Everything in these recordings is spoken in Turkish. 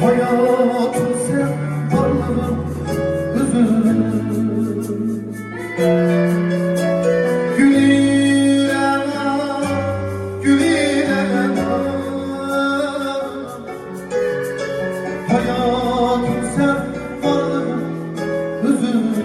Hayatım sen varlığın hüzün Gülüren gülüren Hayatım sen varlığın hüzün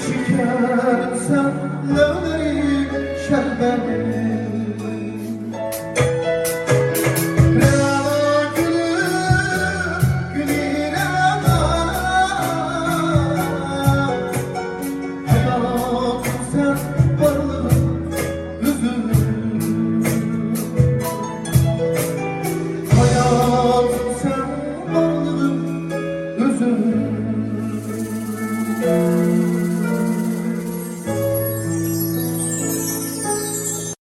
Şikayet sen şerbet